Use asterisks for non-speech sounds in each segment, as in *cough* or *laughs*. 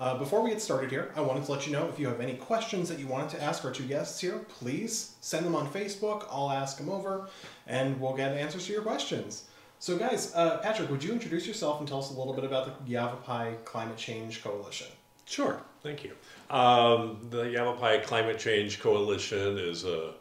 Uh, before we get started here, I wanted to let you know if you have any questions that you wanted to ask our two guests here, please send them on Facebook. I'll ask them over, and we'll get answers to your questions. So, guys, uh, Patrick, would you introduce yourself and tell us a little bit about the Yavapai Climate Change Coalition? Sure, thank you. Um, the Yavapai Climate Change Coalition is a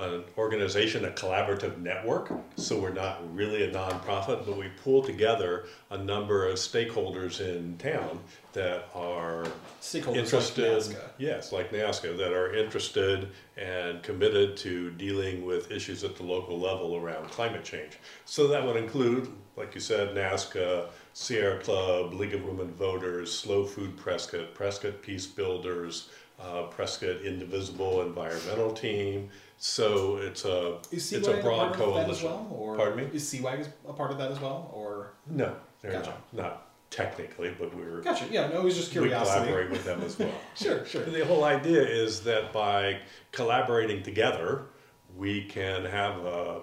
an organization, a collaborative network. So we're not really a nonprofit, but we pull together a number of stakeholders in town that are Stakeholders interested. like. Yes, like NASCA, that are interested and committed to dealing with issues at the local level around climate change. So that would include, like you said, NASCA, Sierra Club, League of Women Voters, Slow Food Prescott, Prescott Peace Builders, uh, Prescott Indivisible Environmental Team. So it's a it's a broad as coalition. well, or Pardon me? Is CWAG a part of that as well, or No, they're Gotcha. not. Not technically, but we're gotcha? Yeah, no, it was just curiosity. we collaborate with them as well. *laughs* Sure, sure. The whole idea is that by collaborating together, we can have a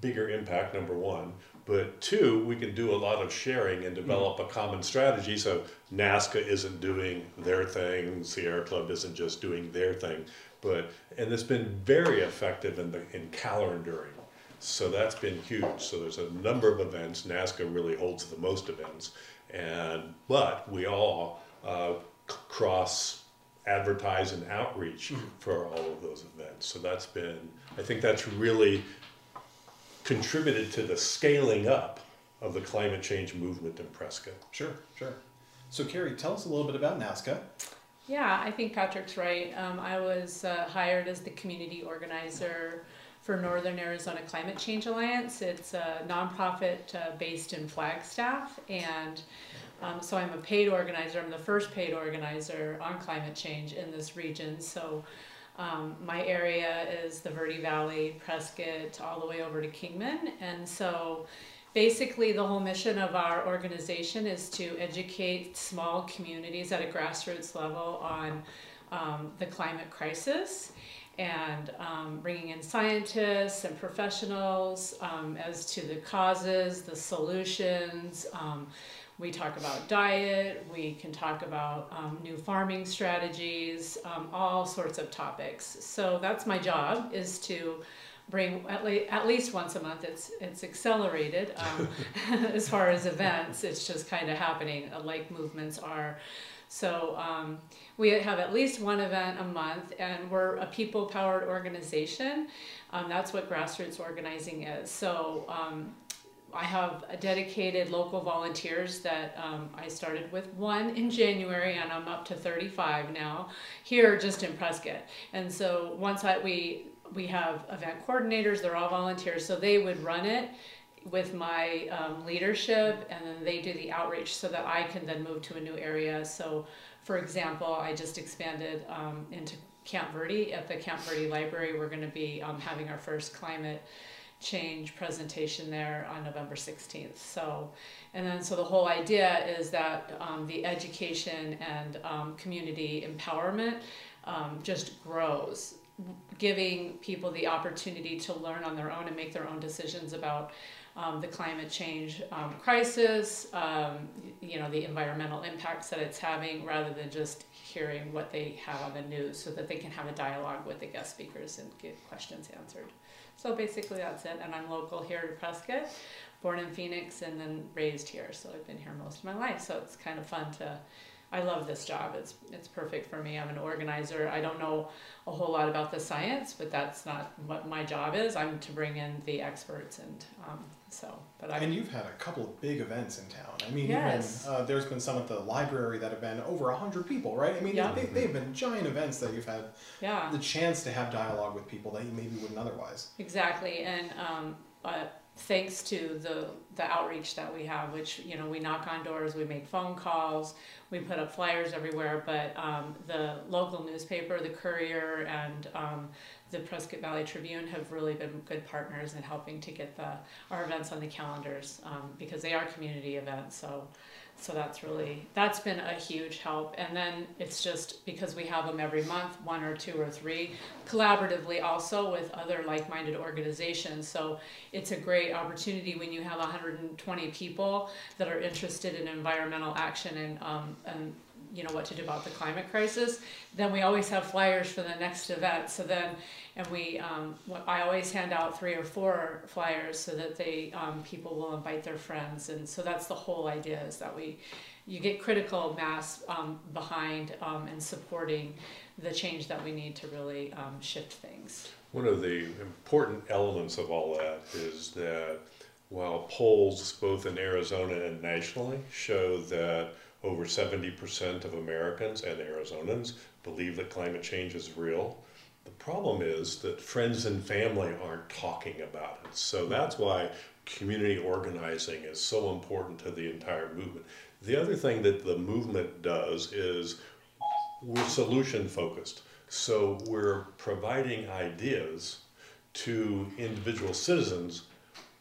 bigger impact, number one. But two, we can do a lot of sharing and develop mm-hmm. a common strategy. So NASCA isn't doing their thing, Sierra Club isn't just doing their thing. But and it's been very effective in the in calendaring. So that's been huge. So there's a number of events. NASCA really holds the most events, and but we all uh, c- cross advertise and outreach for all of those events. So that's been, I think that's really contributed to the scaling up of the climate change movement in Prescott. Sure, sure. So, Carrie, tell us a little bit about NASCA. Yeah, I think Patrick's right. Um, I was uh, hired as the community organizer for Northern Arizona Climate Change Alliance. It's a nonprofit uh, based in Flagstaff, and um, so I'm a paid organizer. I'm the first paid organizer on climate change in this region. So um, my area is the Verde Valley, Prescott, all the way over to Kingman, and so basically the whole mission of our organization is to educate small communities at a grassroots level on um, the climate crisis and um, bringing in scientists and professionals um, as to the causes, the solutions. Um, we talk about diet, we can talk about um, new farming strategies, um, all sorts of topics. So that's my job is to bring at, le- at least once a month. It's it's accelerated um, *laughs* *laughs* as far as events. It's just kind of happening uh, like movements are. So um, we have at least one event a month, and we're a people-powered organization. Um, that's what grassroots organizing is. So um, I have a dedicated local volunteers that um, I started with one in January, and I'm up to 35 now here just in Prescott. And so once I we we have event coordinators, they're all volunteers, so they would run it with my um, leadership, and then they do the outreach so that I can then move to a new area. So, for example, I just expanded um, into Camp Verde at the Camp Verde Library. We're going to be um, having our first climate change presentation there on November 16th. So, and then so the whole idea is that um, the education and um, community empowerment um, just grows, giving people the opportunity to learn on their own and make their own decisions about um, the climate change um, crisis, um, you know, the environmental impacts that it's having, rather than just hearing what they have on the news, so that they can have a dialogue with the guest speakers and get questions answered. So basically, that's it. And I'm local here to Prescott, born in Phoenix, and then raised here. So I've been here most of my life. So it's kind of fun to. I love this job. It's it's perfect for me. I'm an organizer. I don't know a whole lot about the science, but that's not what my job is. I'm to bring in the experts, and um, so. But I And you've had a couple of big events in town. I mean, Yes. even uh, there's been some at the library that have been over hundred people, right? I mean, Yeah. they, they've been giant events that you've had yeah. the chance to have dialogue with people that you maybe wouldn't otherwise. Exactly, and um, uh, thanks to the the outreach that we have, which you know we knock on doors, we make phone calls, we put up flyers everywhere. But um, the local newspaper, the Courier, and um, the Prescott Valley Tribune have really been good partners in helping to get the our events on the calendars um, because they are community events. So so that's really that's been a huge help. And then it's just because we have them every month one or two or three collaboratively also with other like-minded organizations. So it's a great opportunity when you have 120 people that are interested in environmental action and, um, and you know what to do about the climate crisis then we always have flyers for the next event. So then and we um, i always hand out three or four flyers so that they um, people will invite their friends. And so that's the whole idea is that we you get critical mass um, behind um, and supporting the change that we need to really um, shift things. One of the important elements of all that is that while polls both in arizona and nationally show that over 70% of Americans and Arizonans believe that climate change is real. The problem is that friends and family aren't talking about it. So hmm. that's why community organizing is so important to the entire movement. The other thing that the movement does is we're solution focused. So we're providing ideas to individual citizens,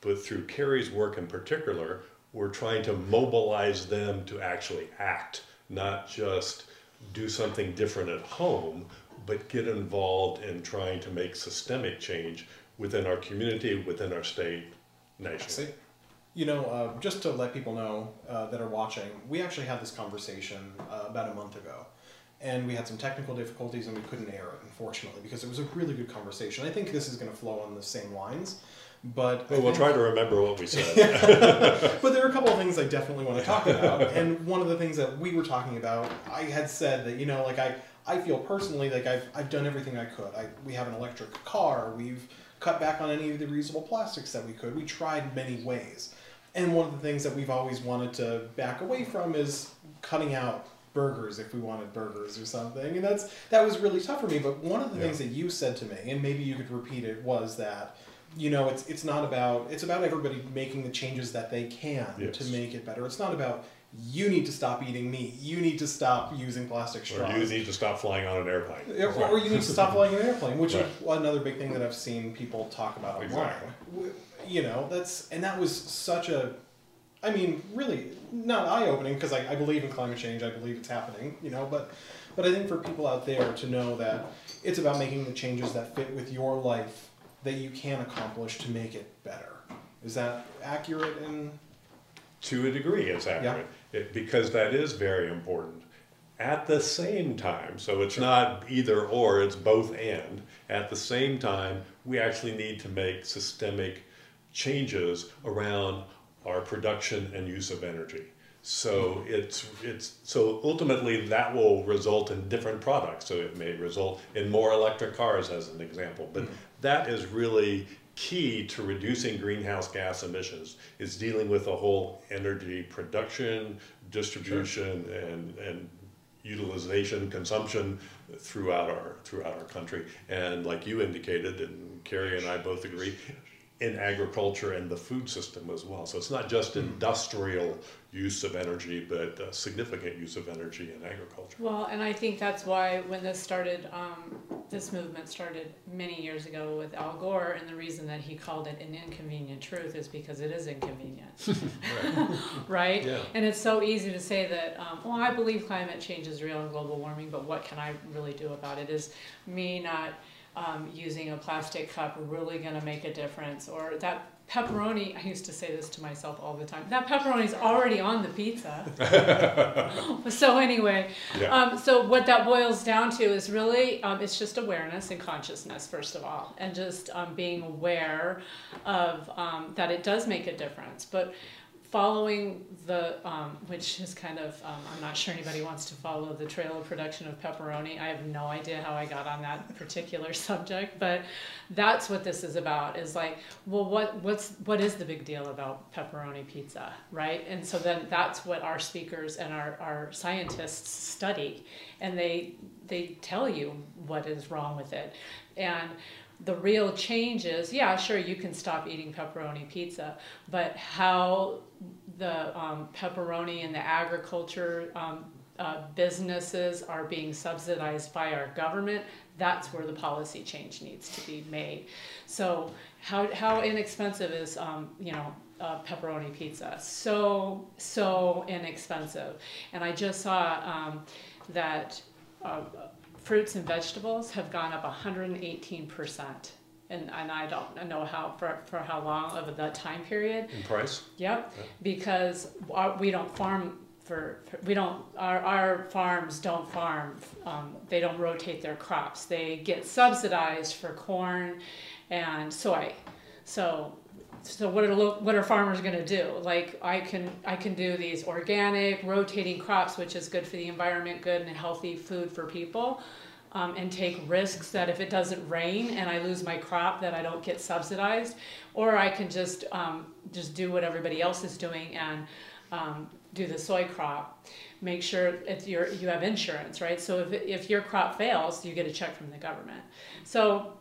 but through Carrie's work in particular, we're trying to mobilize them to actually act, not just do something different at home, but get involved in trying to make systemic change within our community, within our state, nationally. You know, uh, just to let people know uh, that are watching, we actually had this conversation uh, about a month ago. And we had some technical difficulties and we couldn't air it, unfortunately, because it was a really good conversation. I think this is going to flow on the same lines. But well, we'll try to remember what we said. *laughs* but there are a couple of things I definitely want to talk about, and one of the things that we were talking about, I had said that you know, like I, I feel personally like I've, I've done everything I could. I, we have an electric car. We've cut back on any of the reusable plastics that we could. We tried many ways, and one of the things that we've always wanted to back away from is cutting out burgers if we wanted burgers or something and that's that was really tough for me but one of the yeah. things that you said to me and maybe you could repeat it was that you know, it's it's not about it's about everybody making the changes that they can yes. to make it better. It's not about you need to stop eating meat. You need to stop using plastic straws. Or you need to stop flying on an airplane. Or, right. or you need to stop flying on an airplane, which right. is another big thing that I've seen people talk about online. Exactly. You know, that's and that was such a, I mean, really not eye opening because I, I believe in climate change. I believe it's happening. You know, but but I think for people out there to know that it's about making the changes that fit with your life that you can accomplish to make it better. Is that accurate in? To a degree, it's accurate yeah. it, because that is very important. At the same time, so it's sure. not either or, it's both and. At the same time, we actually need to make systemic changes around our production and use of energy. So it's it's so ultimately that will result in different products. So it may result in more electric cars, as an example. But mm-hmm that is really key to reducing greenhouse gas emissions is dealing with the whole energy production, distribution, sure. and, and utilization, consumption throughout our throughout our country. And like you indicated, and Carrie and I both agree, in agriculture and the food system as well. So it's not just hmm. industrial use of energy, but significant use of energy in agriculture. Well, and I think that's why when this started, um, this movement started many years ago with Al Gore, and the reason that he called it an inconvenient truth is because it is inconvenient. right? *laughs* *laughs* right? Yeah. And it's so easy to say that, um, well, I believe climate change is real and global warming, but what can I really do about it? Is me not um, using a plastic cup really going to make a difference? Or that pepperoni, I used to say this to myself all the time, that pepperoni is already on the pizza. *laughs* so anyway, yeah. um, so what that boils down to is really, um, it's just awareness and consciousness, first of all, and just um, being aware of um, that it does make a difference. But following the, um, which is kind of, um, I'm not sure anybody wants to follow the trail of production of pepperoni. I have no idea how I got on that particular *laughs* subject, but that's what this is about. Is like, well, what what's what is the big deal about pepperoni pizza, right? And so then that's what our speakers and our, our scientists study, and they they tell you what is wrong with it, and the real change is yeah sure you can stop eating pepperoni pizza but how the um, pepperoni and the agriculture um, uh, businesses are being subsidized by our government that's where the policy change needs to be made. So how, how inexpensive is, um, you know, uh, pepperoni pizza? So, so inexpensive. And I just saw um, that uh, fruits and vegetables have gone up 118%. And, and I don't know how for, for how long of that time period. In price? Yep, because our, we don't farm for, for- we don't our, our farms don't farm. Um, they don't rotate their crops. They get subsidized for corn and soy. So so what are what are farmers going to do? Like I can I can do these organic rotating crops, which is good for the environment, good and healthy food for people. Um, and take risks that if it doesn't rain and I lose my crop, that I don't get subsidized, or I can just um, just do what everybody else is doing and um, do the soy crop. Make sure if you're you have insurance, right? So if if your crop fails, you get a check from the government. So,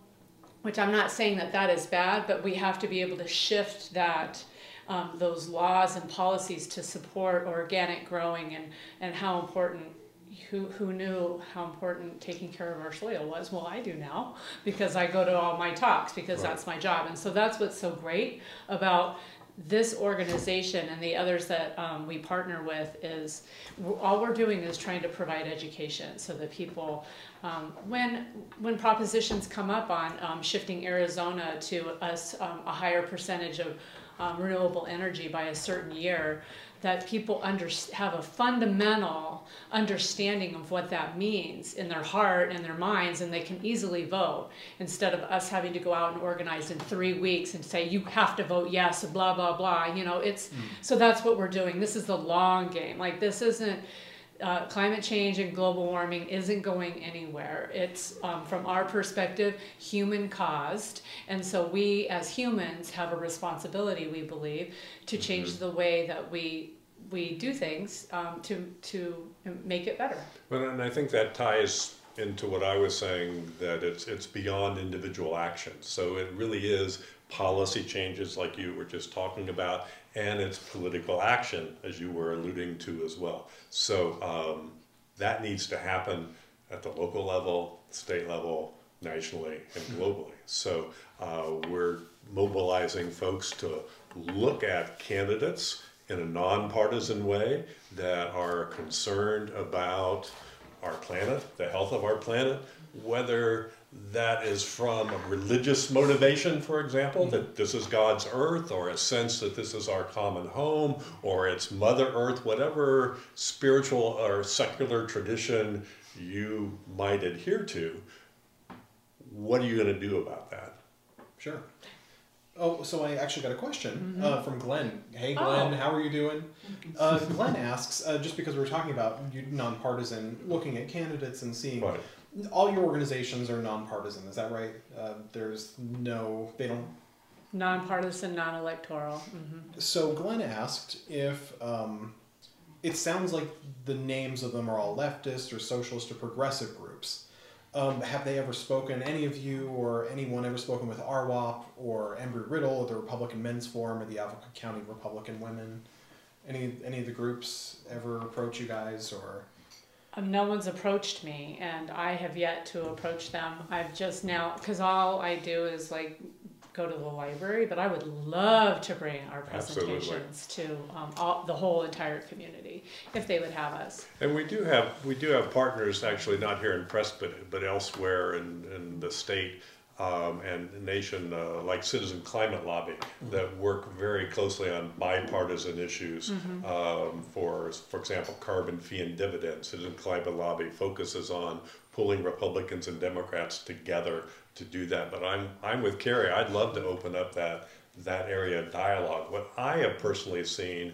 which I'm not saying that that is bad, but we have to be able to shift that. Um, those laws and policies to support organic growing and, and how important who, who knew how important taking care of our soil was? Well, I do now because I go to all my talks because Right. that's my job. And so that's what's so great about this organization and the others that um, we partner with is all we're doing is trying to provide education so that people um, when when propositions come up on um, shifting Arizona to us um, a higher percentage of um, renewable energy by a certain year that people under, have a fundamental understanding of what that means in their heart and their minds and they can easily vote. Instead of us having to go out and organize in three weeks and say you have to vote yes blah blah blah you know it's so that's what we're doing. This is the long game. Like this isn't uh, climate change and global warming isn't going anywhere. It's, um, from our perspective, human caused. And so we, as humans, have a responsibility, we believe, to change the way that we, we do things um, to, to make it better. But and I think that ties into what I was saying that it's it's beyond individual action. So it really is policy changes like you were just talking about, and it's political action as you were alluding to as well. So um, that needs to happen at the local level, state level, nationally, and globally. So uh, we're mobilizing folks to look at candidates in a nonpartisan way that are concerned about our planet, the health of our planet, whether that is from a religious motivation, for example, that this is God's earth, or a sense that this is our common home, or it's Mother Earth, whatever spiritual or secular tradition you might adhere to, what are you going to do about that? Sure. Oh, so I actually got a question uh, from Glenn. Hey, Glenn, Oh. how are you doing? *laughs* Uh, Glenn asks, uh, just because we were talking about nonpartisan, looking at candidates and seeing Right. all your organizations are nonpartisan. Is that right? Uh, there's no, they don't. Nonpartisan, non-electoral. hmm So Glenn asked if um, it sounds like the names of them are all leftist or socialist or progressive groups. Um, have they ever spoken, any of you or anyone ever spoken with RWAP or Embry Riddle or the Republican Men's Forum or the Yavapai County Republican Women? Any any of the groups ever approach you guys or? Um, no one's approached me, and I have yet to approach them. I've just now, because all I do is like go to the library, but I would love to bring our Absolutely. presentations to um, all, the whole entire community if they would have us. And we do have we do have partners actually not here in Prescott but but elsewhere in, in the state um, and nation uh, like Citizen Climate Lobby that work very closely on bipartisan issues. Um, for for example, carbon fee and dividends. Citizen Climate Lobby focuses on pulling Republicans and Democrats together to do that. But I'm I'm with Carrie. I'd love to open up that that area of dialogue. What I have personally seen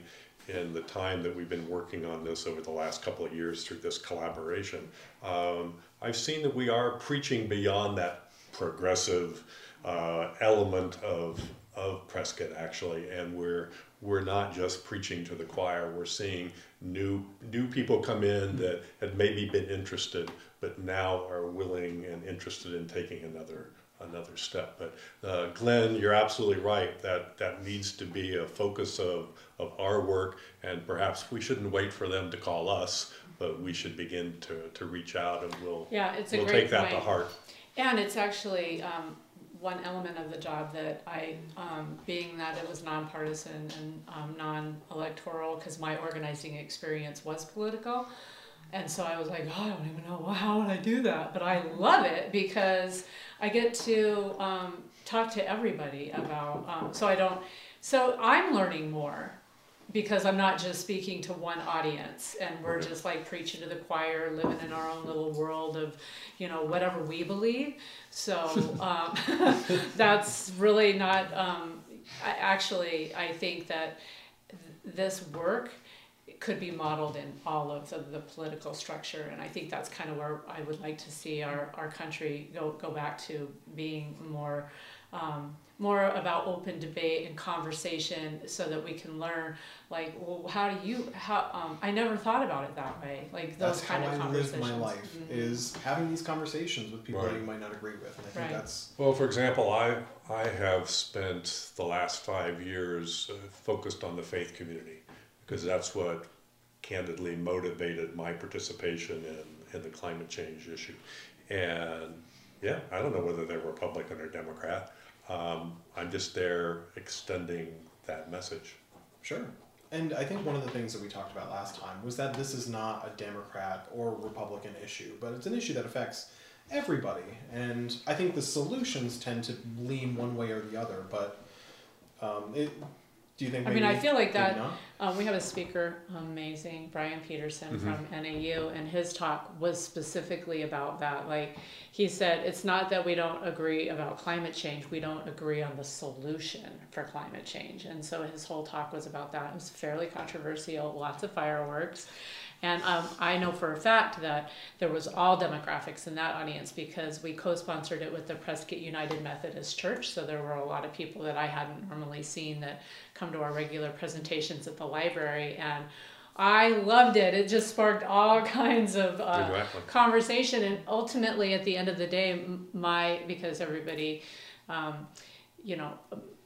in the time that we've been working on this over the last couple of years through this collaboration, um, I've seen that we are preaching beyond that progressive uh, element of of Prescott actually, and we're we're not just preaching to the choir. We're seeing new new people come in that had maybe been interested, but now are willing and interested in taking another another step. But uh, Glenn, you're absolutely right. That that needs to be a focus of of our work, and perhaps we shouldn't wait for them to call us, but we should begin to, to reach out and we'll, Yeah, it's a we'll great take that to heart. And it's actually um, one element of the job that I, um, being that it was nonpartisan and um, non-electoral, because my organizing experience was political, and so I was like, oh, I don't even know how would I do that, but I love it because I get to um, talk to everybody about. Um, so I don't. So I'm learning more because I'm not just speaking to one audience and we're just like preaching to the choir, living in our own little world of, you know, whatever we believe. So *laughs* um, *laughs* that's really not. Um, I, actually, I think that th- this work could be modeled in all of the, the political structure, and I think that's kind of where I would like to see our, our country go go back to being more. Um, more about open debate and conversation so that we can learn like well how do you how um, i never thought about it that way like those That's how kind of I live my life Mhm. is having these conversations with people that you might not agree with, and I think Right. that's Well, for example, I, I have spent the last five years uh, focused on the faith community because that's what candidly motivated my participation in, in the climate change issue. And yeah, I don't know whether they're Republican or Democrat. Um, I'm just there extending that message. Sure. And I think one of the things that we talked about last time was that this is not a Democrat or Republican issue, but it's an issue that affects everybody. And I think the solutions tend to lean one way or the other, but um, it, do you think I mean, I feel like that- Um, we have a speaker, amazing, Brian Peterson Mhm. from NAU, and his talk was specifically about that. Like, he said, it's not that we don't agree about climate change, we don't agree on the solution for climate change. And so his whole talk was about that. It was fairly controversial, lots of fireworks. And um, I know for a fact that there was all demographics in that audience because we co-sponsored it with the Prescott United Methodist Church. So there were a lot of people that I hadn't normally seen that come to our regular presentations at the library, and I loved it. It just sparked all *laughs* kinds of uh, Exactly. conversation, and ultimately, at the end of the day, my because everybody, um, you know,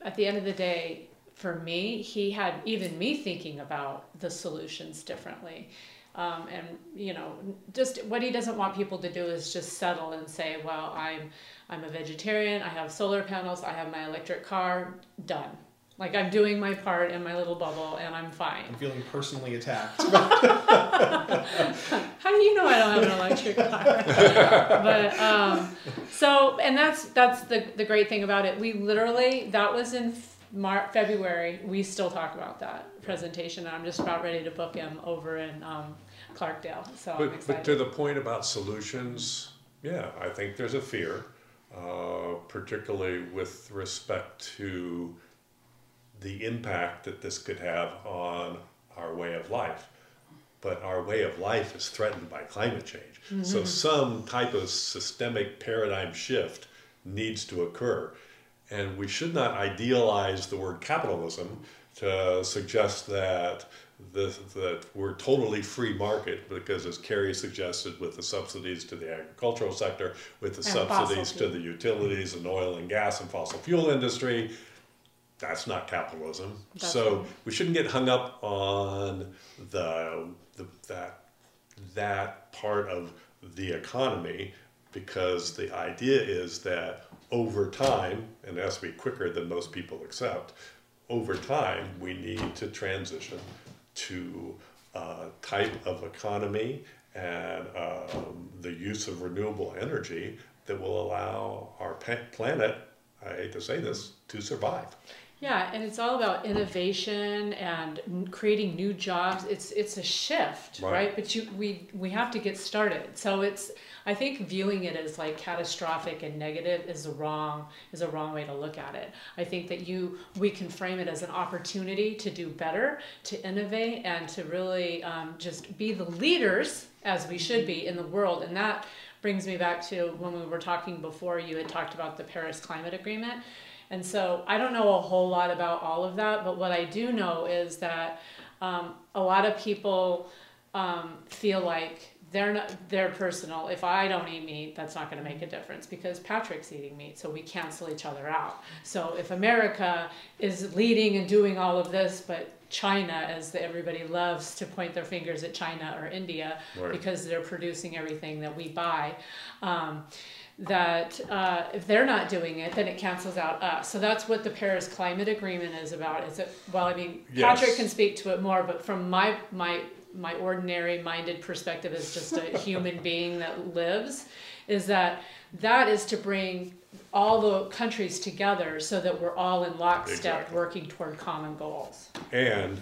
at the end of the day, for me, he had even me thinking about the solutions differently. Um, and you know, just what he doesn't want people to do is just settle and say, "Well, I'm I'm a vegetarian. I have solar panels. I have my electric car. Done. Like I'm doing my part in my little bubble, and I'm fine." I'm feeling personally attacked. *laughs* *laughs* How do you know I don't have an electric car? *laughs* but um, so, and that's that's the the great thing about it. We literally that was in Mar- February. We still talk about that presentation. And I'm just about ready to book him over in um, Clarkdale. So I'm But, excited. but to the point about solutions, yeah, I think there's a fear, uh, particularly with respect to the impact that this could have on our way of life. But our way of life is threatened by climate change. So mm-hmm. some type of systemic paradigm shift needs to occur. And we should not idealize the word capitalism to suggest that the, that we're totally free market because as Carrie suggested with the subsidies to the agricultural sector, with the And subsidies to the utilities and oil and gas and fossil fuel industry, that's not capitalism. That's so right. we shouldn't get hung up on the, the that that part of the economy because the idea is that over time, and it has to be quicker than most people accept, over time we need to transition to a type of economy and um, the use of renewable energy that will allow our planet, I hate to say this, to survive. Yeah, and it's all about innovation and creating new jobs. It's it's a shift, Right. right? But you we we have to get started. So it's I think viewing it as like catastrophic and negative is the wrong is a wrong way to look at it. I think that you we can frame it as an opportunity to do better, to innovate, and to really um, just be the leaders as we should be in the world. And that brings me back to when we were talking before. You had talked about the Paris Climate Agreement. And so I don't know a whole lot about all of that, but what I do know is that um, a lot of people um, feel like they're not they're personal. If I don't eat meat, that's not going to make a difference because Patrick's eating meat, so we cancel each other out. So if America is leading and doing all of this, but China, as the, everybody loves to point their fingers at China or India Right. because they're producing everything that we buy. Um, that uh, if they're not doing it, then it cancels out us. So that's what the Paris Climate Agreement is about. Is it? Well, I mean, Yes. Patrick can speak to it more, but from my my my ordinary minded perspective as just a *laughs* human being that lives, is that that is to bring all the countries together so that we're all in lockstep Exactly. working toward common goals. And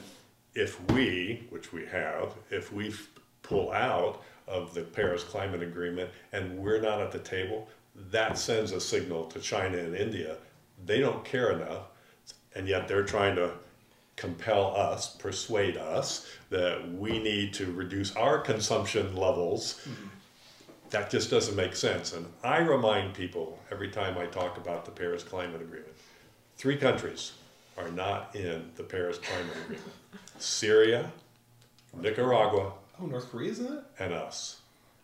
if we, which we have, if we pull out of the Paris Climate Agreement and we're not at the table, that sends a signal to China and India. They don't care enough, and yet they're trying to compel us, persuade us that we need to reduce our consumption levels. Mm-hmm. That just doesn't make sense. And I remind people every time I talk about the Paris Climate Agreement three countries are not in the Paris Climate Agreement *laughs* Syria, Nicaragua, Oh, North Korea is in it? and us.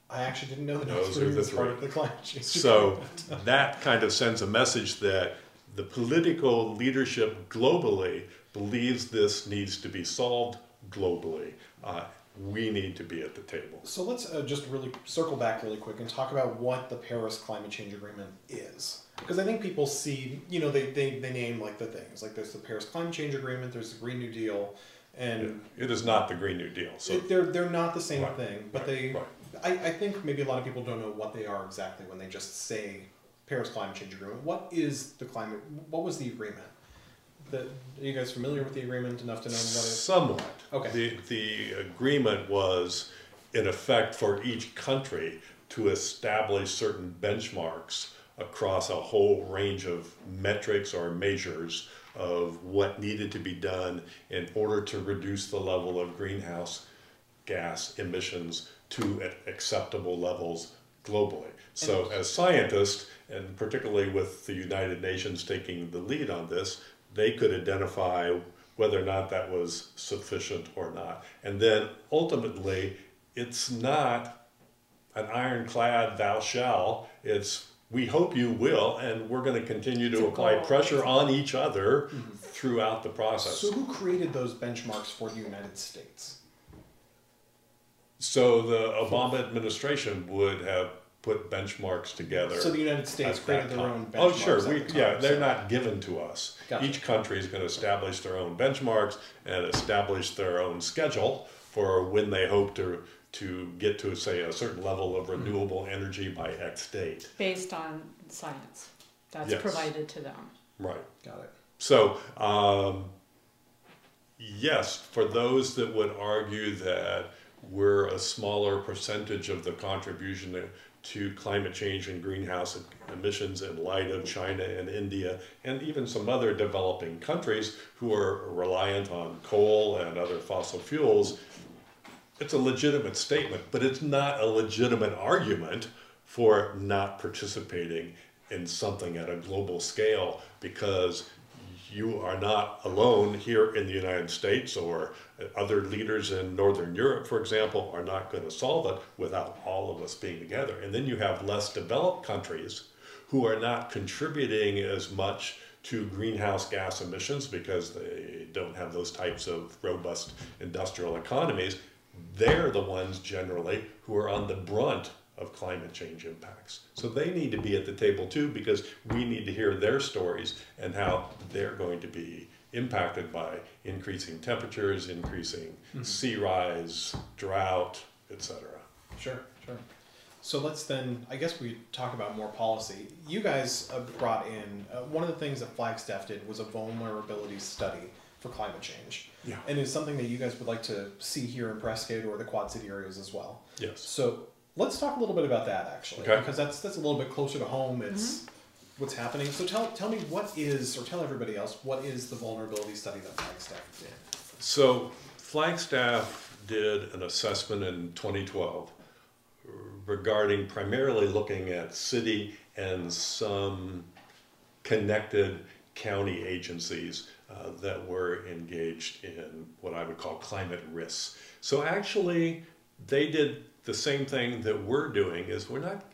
I actually didn't know that Those North Korea was part of the climate change. So *laughs* that kind of sends a message that the political leadership globally believes this needs to be solved globally. Uh, we need to be at the table. So let's uh, just really circle back really quick and talk about what the Paris Climate Change Agreement is. Because I think people see, you know, they, they, they name like the things. Like there's the Paris Climate Change Agreement, there's the Green New Deal, and It is not the Green New Deal. So it, they're, they're not the same Right, thing. But right, they, right. I, I think maybe a lot of people don't know what they are exactly when they just say Paris Climate Change Agreement. What is the climate, what was the agreement? The, are you guys familiar with the agreement enough to know what it is? Somewhat. Okay. The, the agreement was, in effect, for each country to establish certain benchmarks across a whole range of metrics or measures of what needed to be done in order to reduce the level of greenhouse gas emissions to acceptable levels globally. So, as scientists, and particularly with the United Nations taking the lead on this, they could identify whether or not that was sufficient or not. And then ultimately, it's not an ironclad thou shall, it's we hope you will, and we're going to continue It's to apply goal. pressure on mm-hmm. each other throughout the process. So who created those benchmarks for the United States? So the Obama administration would have put benchmarks together. So the United States created their own benchmarks. Oh, sure. We, the yeah, time, they're not given to us. Gotcha. Each country is going to establish their own benchmarks and establish their own schedule for when they hope to to get to say a certain level of renewable energy by X date. Based on science that's Yes. provided to them. Right. Got it. So, um, yes, for those that would argue that we're a smaller percentage of the contribution to, to climate change and greenhouse emissions in light of China and India and even some other developing countries who are reliant on coal and other fossil fuels, it's a legitimate statement, but it's not a legitimate argument for not participating in something at a global scale because you are not alone here in the United States or other leaders in Northern Europe, for example, are not going to solve it without all of us being together. And then you have less developed countries who are not contributing as much to greenhouse gas emissions because they don't have those types of robust industrial economies. They're the ones generally who are on the brunt of climate change impacts. So they need to be at the table too because we need to hear their stories and how they're going to be impacted by increasing temperatures, increasing sea rise, drought, etc. Sure, sure. So let's then, I guess we talk about more policy. You guys brought in, uh, one of the things that Flagstaff did was a vulnerability study for climate change. Yeah. And it's something that you guys would like to see here in Prescott or the Quad City areas as well. Yes. So let's talk a little bit about that actually, Okay. because that's that's a little bit closer to home. Mm-hmm. It's what's happening. So tell tell me what is, or tell everybody else what is the vulnerability study that Flagstaff did. So Flagstaff did an assessment in 2012 regarding primarily looking at city and some connected county agencies uh, that were engaged in what I would call climate risks. So actually, they did the same thing that we're doing is we're not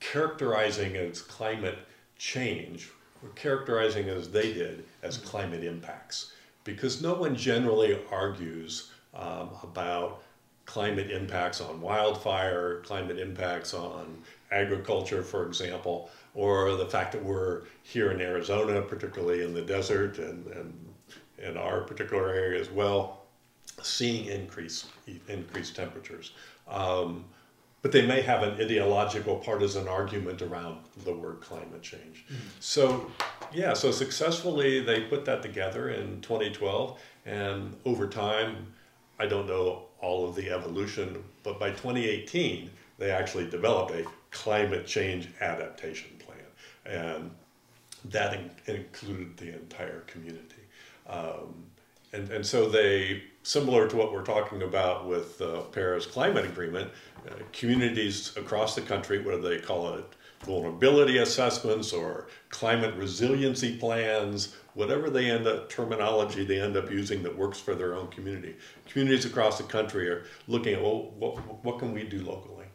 characterizing as climate change. We're characterizing as they did as climate impacts because no one generally argues um, about climate impacts on wildfire, climate impacts on agriculture, for example, or the fact that we're here in Arizona, particularly in the desert and, and in our particular area as well, seeing increase, increased temperatures. Um, but they may have an ideological partisan argument around the word climate change. Mm-hmm. So, yeah, so successfully they put that together in 2012, and over time, I don't know all of the evolution, but by 2018, they actually developed a climate change adaptation plan, and that in- included the entire community. Um, and, and so they, similar to what we're talking about with the Paris Climate Agreement, uh, communities across the country, whether they call it vulnerability assessments or climate resiliency plans, whatever they end up terminology they end up using that works for their own community. Communities across the country are looking at well, what what can we do locally,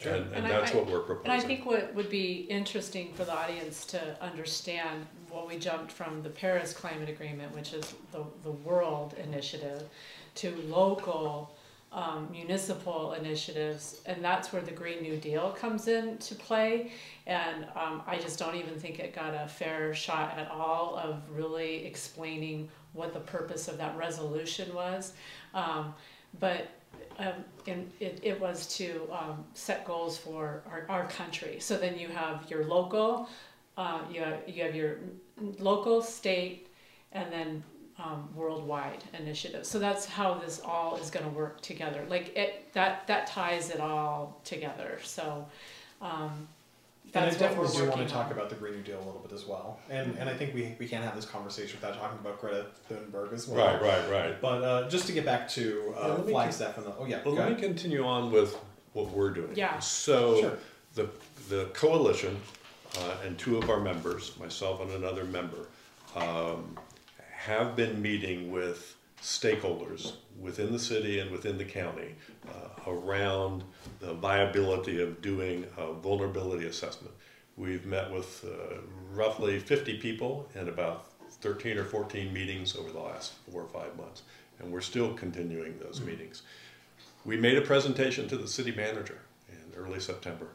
sure. and, and, and, that's I, what we're proposing. And I think what would be interesting for the audience to understand, well, we jumped from the Paris Climate Agreement, which is the the world initiative, to local um, municipal initiatives, and that's where the Green New Deal comes into play. And um, I just don't even think it got a fair shot at all of really explaining what the purpose of that resolution was. Um, but um, and it, it was to um, set goals for our, our country. So then you have your local, uh, you, have, you have your local, state, and then um, worldwide initiative. So that's how this all is going to work together. Like it that that ties it all together. So. Um, and I definitely do want to talk about the Green New Deal a little bit as well. And mm-hmm. and I think we, we can't have this conversation without talking about Greta Thunberg as well. Right, right, right. But uh, just to get back to uh, yeah, Flagstaff and the oh yeah. Well, let ahead. me continue on with what we're doing. Yeah. So sure. the the coalition uh, and two of our members, myself and another member, um, have been meeting with stakeholders within the city and within the county uh, around the viability of doing a vulnerability assessment. We've met with uh, roughly 50 people in about 13 or 14 meetings over the last four or five months, and we're still continuing those mm-hmm. meetings. We made a presentation to the city manager in early September,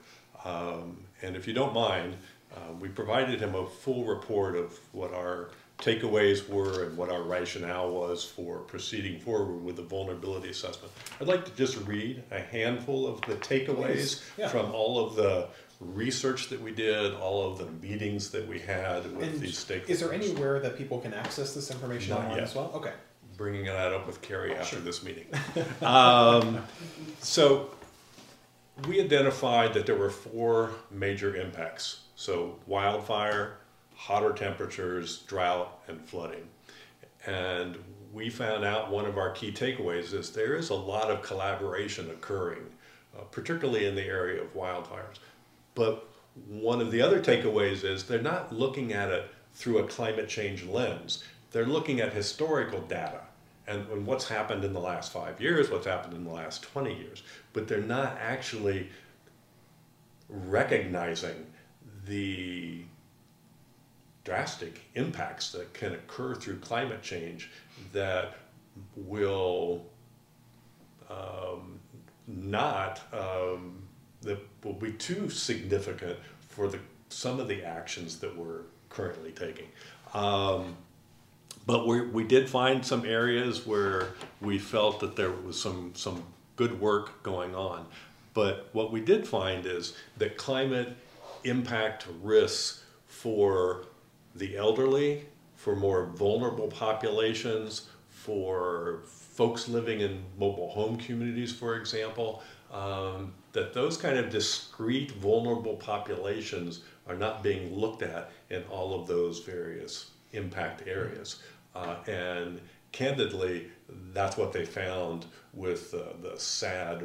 um, and if you don't mind, uh, we provided him a full report of what our takeaways were and what our rationale was for proceeding forward with the vulnerability assessment. I'd like to just read a handful of the takeaways yeah. from all of the research that we did, all of the meetings that we had with and these stakeholders. Is there anywhere that people can access this information Not online yet. as well? Okay. Bringing that up with Carrie after sure. this meeting. um, so we identified that there were four major impacts. So wildfire, hotter temperatures, drought, and flooding. And we found out one of our key takeaways is there is a lot of collaboration occurring, uh, particularly in the area of wildfires. But one of the other takeaways is they're not looking at it through a climate change lens. They're looking at historical data and, and what's happened in the last five years, what's happened in the last 20 years. But they're not actually recognizing the drastic impacts that can occur through climate change that will um, not um, that will be too significant for the some of the actions that we're currently taking. Um, but we we did find some areas where we felt that there was some some good work going on. But what we did find is that climate impact risks for the elderly, for more vulnerable populations, for folks living in mobile home communities, for example, um, that those kind of discrete vulnerable populations are not being looked at in all of those various impact areas. Uh, and candidly, that's what they found with uh, the sad,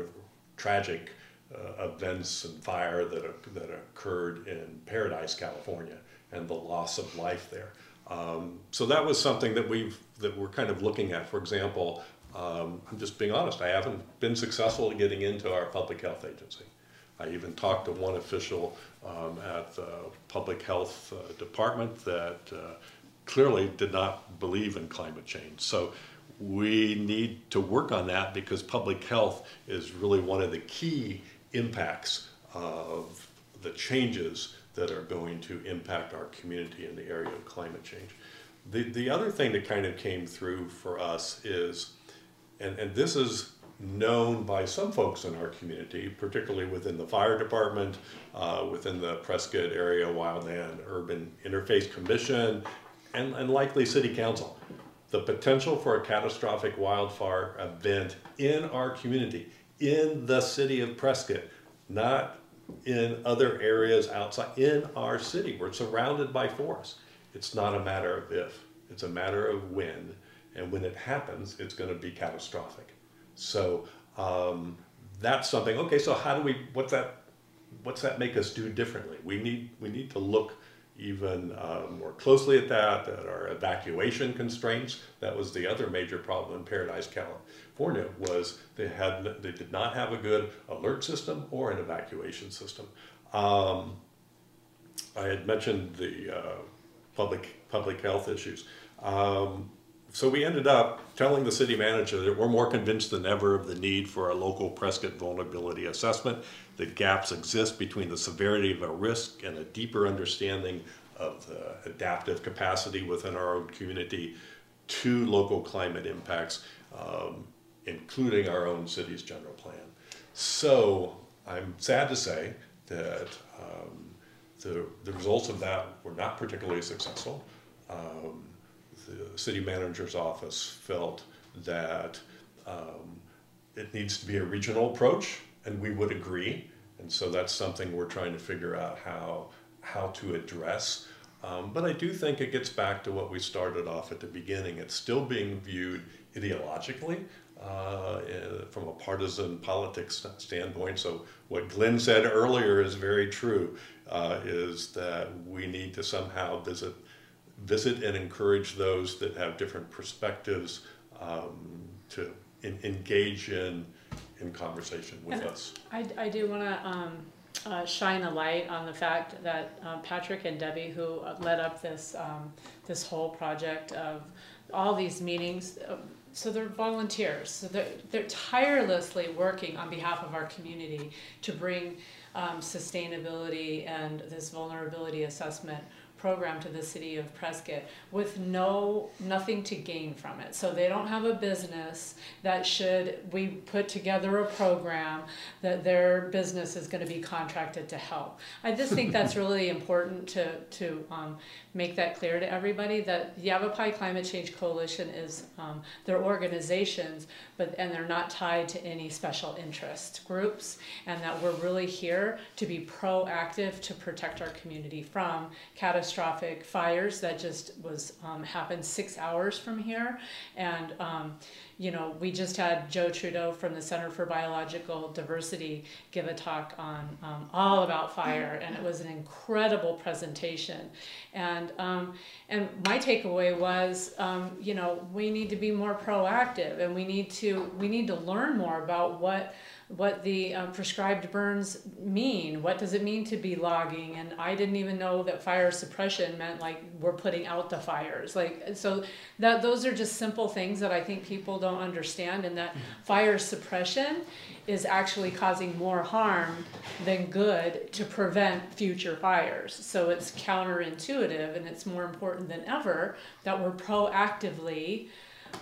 tragic uh, events and fire that, that occurred in Paradise, California and the loss of life there. Um, so that was something that we've that we're kind of looking at. For example, Um, I'm just being honest, I haven't been successful at getting into our public health agency. I even talked to one official um, at the public health uh, department that uh, clearly did not believe in climate change. So we need to work on that because public health is really one of the key impacts of the changes that are going to impact our community in the area of climate change. The, the other thing that kind of came through for us is, and, and this is known by some folks in our community, particularly within the fire department, uh, within the Prescott Area Wildland Urban Interface Commission, and, and likely City Council. The potential for a catastrophic wildfire event in our community, in the city of Prescott, not in other areas outside, in our city. We're surrounded by forests. It's not a matter of if, it's a matter of when. And when it happens, it's going to be catastrophic. So um, that's something. Okay, so how do we? What's that? What's that make us do differently? We need we need to look even uh, more closely at that. At our evacuation constraints. That was the other major problem in Paradise, California. Was they had they did not have a good alert system or an evacuation system. Um, I had mentioned the uh, public public health issues. Um, so we ended up telling the city manager that we're more convinced than ever of the need for a local Prescott vulnerability assessment. That gaps exist between the severity of a risk and a deeper understanding of the adaptive capacity within our own community to local climate impacts, um, including our own city's general plan. So I'm sad to say that um, the, the results of that were not particularly successful. Um, the city manager's office felt that um, it needs to be a regional approach, and we would agree. And so that's something we're trying to figure out how how to address. Um, but I do think it gets back to what we started off at the beginning. It's still being viewed ideologically uh, from a partisan politics standpoint. So what Glenn said earlier is very true. Uh, is that we need to somehow visit visit and encourage those that have different perspectives um, to in, engage in in conversation with And us. I, I do want to um, uh, shine a light on the fact that um, Patrick and Debbie, who uh, led up this um, this whole project of all these meetings, uh, so they're volunteers. So they're, they're tirelessly working on behalf of our community to bring um, sustainability and this vulnerability assessment program to the city of Prescott with no nothing to gain from it. So they don't have a business that should we put together a program that their business is going to be contracted to help. I just think that's *laughs* really important to to um, make that clear to everybody that Yavapai Climate Change Coalition is um, their organizations, but and they're not tied to any special interest groups, and that we're really here to be proactive to protect our community from catastrophic fires that just was um, happened six hours from here, and um, you know, we just had Joe Trudeau from the Center for Biological Diversity give a talk on um, all about fire, and it was an incredible presentation. And um, and my takeaway was, um, you know, we need to be more proactive, and we need to we need to learn more about what what the uh, prescribed burns mean. What does it mean to be logging? And I didn't even know that fire suppression meant like we're putting out the fires. Like so that those are just simple things that I think people don't understand, and that mm-hmm. fire suppression is actually causing more harm than good to prevent future fires. So it's counterintuitive, and it's more important than ever that we're proactively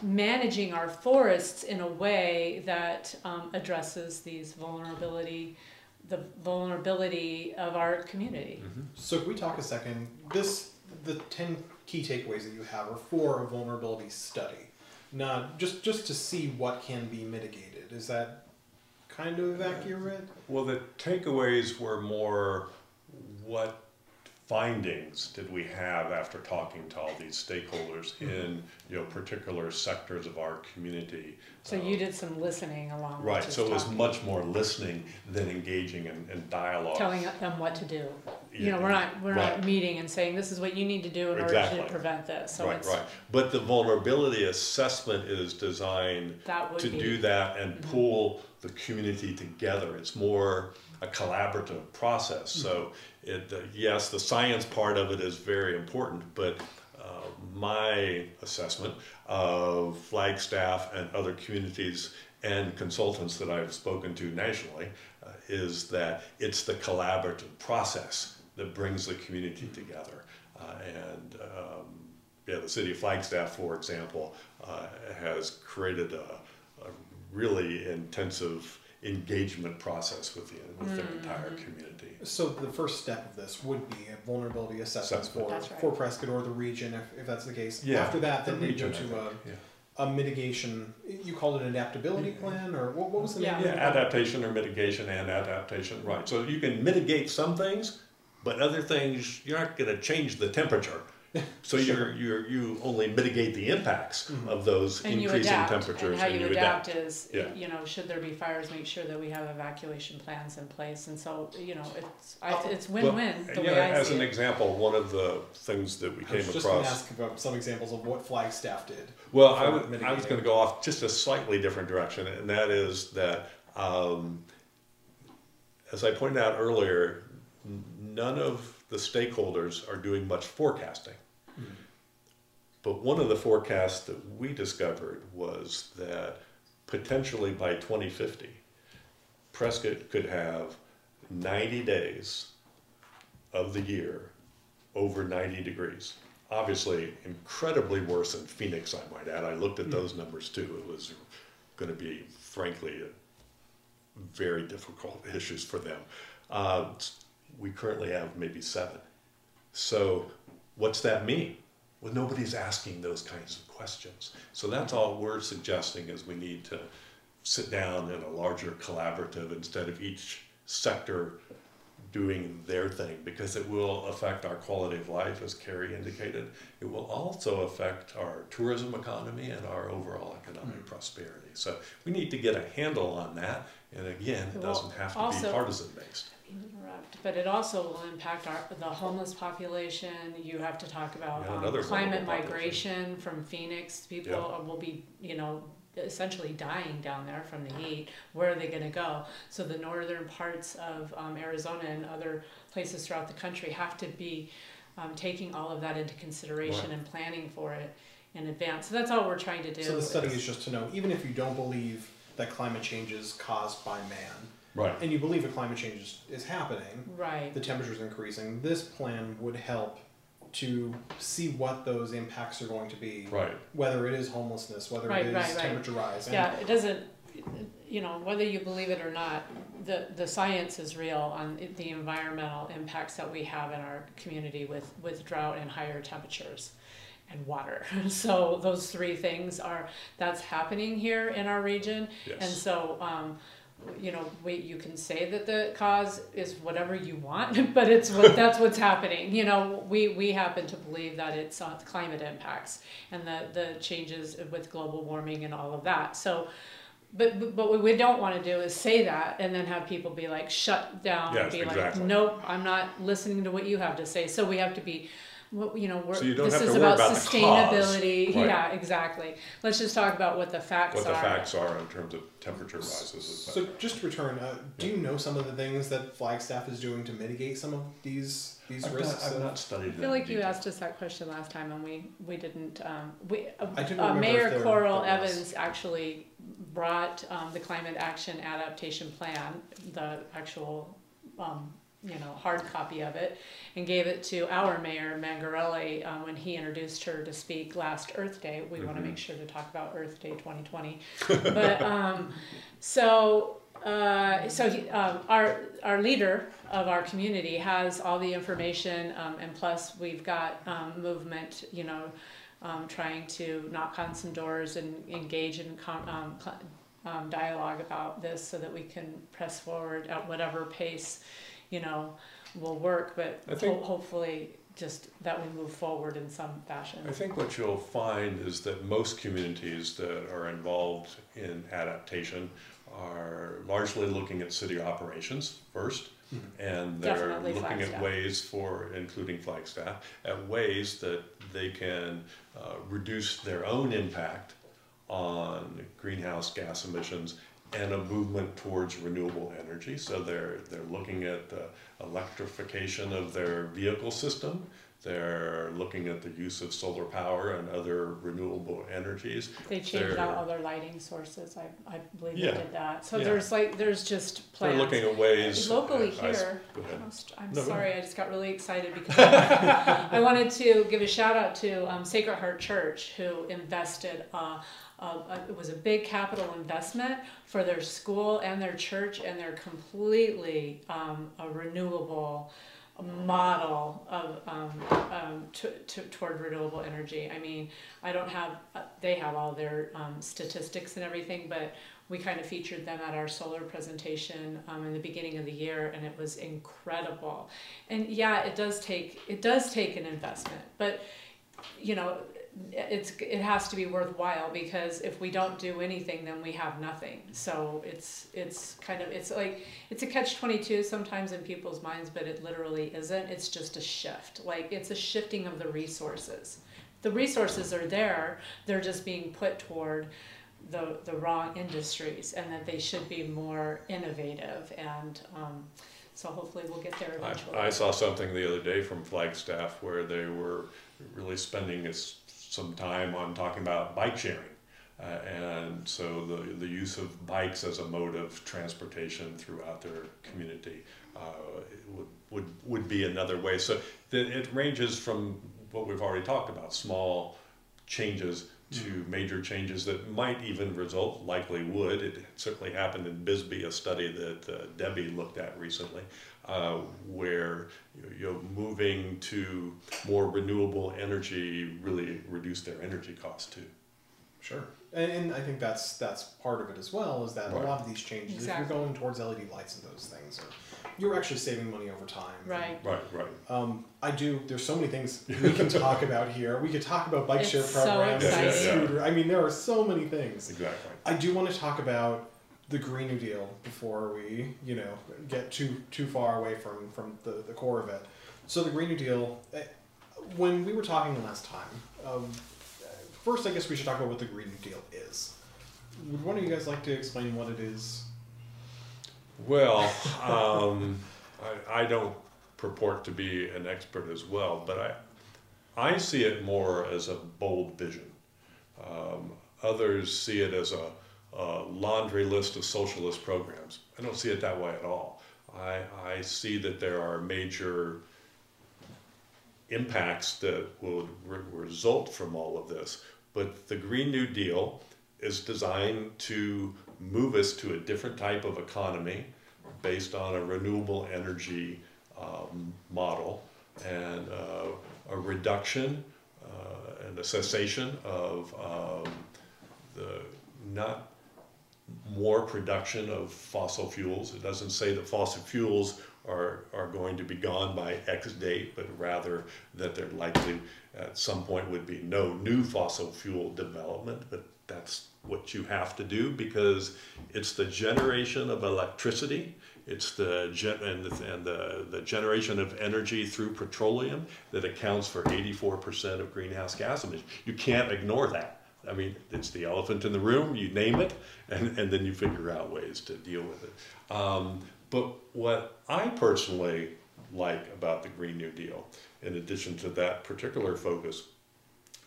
managing our forests in a way that um, addresses these vulnerability the vulnerability of our community. Mm-hmm. So can we talk a second? This the ten key takeaways that you have are for a vulnerability study, not just just to see what can be mitigated. Is that kind of accurate? Well, the takeaways were more what findings did we have after talking to all these stakeholders mm-hmm. in you know particular sectors of our community? So um, you did some listening along. Right. So it was much more listening than engaging in, in dialogue. Telling them what to do. you know, we're not, we're not meeting and saying, this is what you need to do in order to prevent this, so Right, right. But the vulnerability assessment is designed to be. do that and Mhm. pull the community together. It's more a collaborative process. So, it, uh, yes, the science part of it is very important, but uh, my assessment of Flagstaff and other communities and consultants that I've spoken to nationally uh, is that it's the collaborative process that brings the community together. Uh, and um, yeah, the city of Flagstaff, for example, uh, has created a, a really intensive engagement process with, the, with their entire Mm-hmm. community. So the first step of this would be a vulnerability assessment Assessment. for, That's right. for Prescott or the region, if, if that's the case. Yeah, After that, then the they go region, I to a, think, yeah. a mitigation, you called it an adaptability plan, or what, what was the name? Yeah. of Yeah, adaptation or mitigation and adaptation, right. So you can mitigate some things, but other things, you're not gonna change the temperature. *laughs* So you're, you're, you only mitigate the impacts Mhm. of those And you increasing adapt, temperatures and how you adapt is, Yeah. you know, should there be fires, make sure that we have evacuation plans in place, and so, you know, it's, I, it's Well, win-win, the yeah, way I As an it. example, one of the things that we I came was just gonna across. ask about some examples of what Flagstaff did. Well, I would, I was gonna go off just a slightly different direction, and that is that, um, as I pointed out earlier, none of the stakeholders are doing much forecasting. Mhm. But one of the forecasts that we discovered was that potentially by twenty fifty, Prescott could have ninety days of the year over ninety degrees. Obviously, incredibly worse than Phoenix, I might add. I looked at those numbers too. It was gonna be frankly, very difficult issues for them. Uh, we currently have maybe seven. So what's that mean? Well, nobody's asking those kinds of questions. So that's all we're suggesting is we need to sit down in a larger collaborative instead of each sector doing their thing because it will affect our quality of life, as Carrie indicated. It will also affect our tourism economy and our overall economic mm. prosperity. So we need to get a handle on that. And again, it It doesn't have to also- be partisan based. Interrupt, but it also will impact our, the homeless population, you have to talk about, Yeah, um, another climate vulnerable migration from Phoenix, people Yeah. will be, you know, essentially dying down there from the heat, where are they gonna go? So the northern parts of, um, Arizona and other places throughout the country have to be, um, taking all of that into consideration Right. and planning for it in advance, so that's all we're trying to do. So the study is just to know, even if you don't believe that climate change is caused by man, Right. and you believe that climate change is, is happening, Right, the temperature's increasing, this plan would help to see what those impacts are going to be, Right. whether it is homelessness, whether Right, it is right, right. temperature rise. And Yeah, it doesn't, you know, whether you believe it or not, the, the science is real on the environmental impacts that we have in our community with, with drought and higher temperatures and water. *laughs* So those three things are, that's happening here in our region. Yes. And so, um, you know, we, you can say that the cause is whatever you want, *laughs* but it's what, *laughs* that's what's happening. You know, we, we happen to believe that it's uh, climate impacts and the, the changes with global warming and all of that. So, but, but- what we don't want to do is say that and then have people be like shut down and be exactly. like, nope, I'm not listening to what you have to say. So we have to be, well, you know, we're, So you don't this have to is worry about about the cause, sustainability. right. Yeah, exactly. Let's just talk about what the facts are. What the are. facts are in terms of temperature rises. So just to return, uh, do you know some of the things that Flagstaff is doing to mitigate some of these these I've risks? not, I've not studied that. I feel like you asked us that question last time and we, we didn't, um, we, uh, I didn't uh, remember Mayor Coral. Evans actually brought, um, the climate action adaptation plan, the actual, um, you know, hard copy of it, and gave it to our mayor, Mengarelli, uh, when he introduced her to speak last Earth Day. We wanna Mhm. make sure to talk about Earth Day twenty twenty. But, *laughs* um, so, uh, so he, um, our our leader of our community has all the information, um, and plus we've got um, movement. You know, um, trying to knock on some doors and engage in com- um, cl- um, dialogue about this, so that we can press forward at whatever pace, you know, will work. But I think- ho- hopefully, just that we move forward in some fashion. I think what you'll find is that most communities that are involved in adaptation are largely looking at city operations first, And they're Definitely looking at ways for, including Flagstaff, at ways that they can uh, reduce their own impact on greenhouse gas emissions and a movement towards renewable energy. So they're, they're looking at the electrification of their vehicle system. They're looking at the use of solar power and other renewable energies. They changed They're- out other lighting sources, I, I believe they did that, so Yeah. there's like, there's just They're looking at ways. Locally I- I- here, Go ahead. Almost- I'm No, go sorry, I just got really excited because *laughs* I wanted to give a shout out to um, Sacred Heart Church who invested. Uh, uh, it was a big capital investment for their school and their church, and they're completely um, a renewable model of um, um, to, to, toward renewable energy. I mean, I don't have uh, they have all their um, statistics and everything, but we kind of featured them at our solar presentation um, in the beginning of the year, and it was incredible. And yeah, it does take it does take an investment, but you know, it's it has to be worthwhile because if we don't do anything, then we have nothing. So it's it's kind of it's like it's a catch twenty two sometimes in people's minds, but it literally isn't. It's just a shift. Like it's a shifting of the resources. The resources are there. They're just being put toward the the wrong industries, and that they should be more innovative. And um, so hopefully we'll get there eventually. I, I saw something the other day from Flagstaff where they were really spending s- some time on talking about bike sharing. Uh, and so the, the use of bikes as a mode of transportation throughout their community uh, would, would, would be another way. So it ranges from what we've already talked about, small changes to major changes that might even result, likely would. It certainly happened in Bisbee, a study that uh, Debbie looked at recently, uh, where you know, moving to more renewable energy really reduced their energy costs too. Sure, and, and I think that's that's part of it as well. Is that Right. a lot of these changes, Exactly. if you're going towards LED lights and those things, or you're actually saving money over time. right. Right, right. Um, I do. There's so many things we can *laughs* talk about here. We could talk about bike It's share so programs, and exciting. scooter. I mean, there are so many things. Exactly. I do want to talk about the Green New Deal before we, you know, get too too far away from from the, the core of it. So the Green New Deal, eh, when we were talking last time, um, first I guess we should talk about what the Green New Deal is. Would one of you guys like to explain what it is? Well, um, *laughs* I, I don't purport to be an expert as well, but I, I see it more as a bold vision. Um, others see it as a, laundry list of socialist programs. I don't see it that way at all. I, I see that there are major impacts that will re- result from all of this. But the Green New Deal is designed to move us to a different type of economy based on a renewable energy um, model and uh, a reduction uh, and a cessation of um, the not more production of fossil fuels. It doesn't say that fossil fuels are, are going to be gone by X date, but rather that there likely at some point would be no new fossil fuel development. But that's what you have to do because it's the generation of electricity, it's the and, the, and the, the generation of energy through petroleum that accounts for 84% of greenhouse gas emissions. You can't ignore that. I mean, it's the elephant in the room, you name it, and, and then you figure out ways to deal with it. Um, but what I personally like about the Green New Deal, in addition to that particular focus,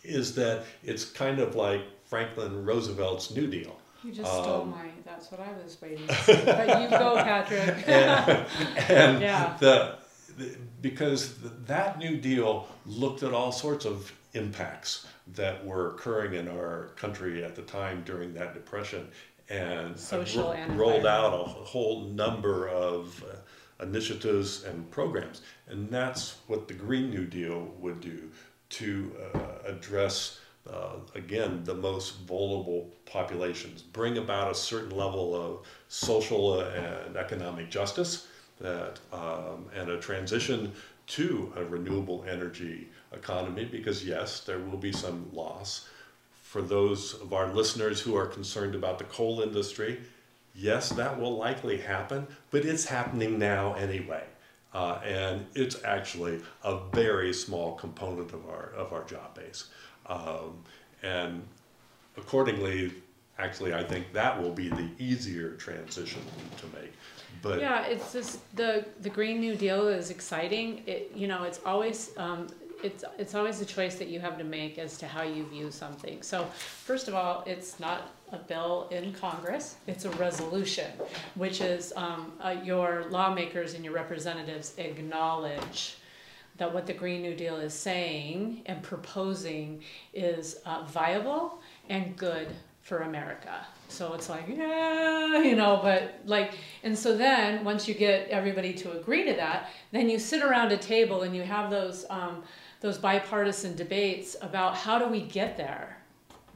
is that it's kind of like Franklin Roosevelt's New Deal. You just stole Um, my. That's what I was waiting. for. but you go, *laughs* Patrick. and *laughs* Yeah. the, the because th- that New Deal looked at all sorts of impacts that were occurring in our country at the time during that depression, and ro- and rolled out a whole number of uh, initiatives and programs, and that's what the Green New Deal would do to uh, address. Uh, again, the most vulnerable populations, bring about a certain level of social and economic justice, that um, and a transition to a renewable energy economy. Because yes, there will be some loss. For those of our listeners who are concerned about the coal industry, yes, that will likely happen, but it's happening now anyway. Uh, and it's actually a very small component of our, of our job base. Um, and accordingly, actually, I think that will be the easier transition to make. But Yeah, it's just the the Green New Deal is exciting. It you know it's always um, it's it's always a choice that you have to make as to how you view something. So first of all, it's not a bill in Congress; it's a resolution, which is um, uh, your lawmakers and your representatives acknowledge that what the Green New Deal is saying and proposing is uh, viable and good for America. So it's like, yeah, you know, but like, and so then once you get everybody to agree to that, then you sit around a table and you have those um, those bipartisan debates about how do we get there,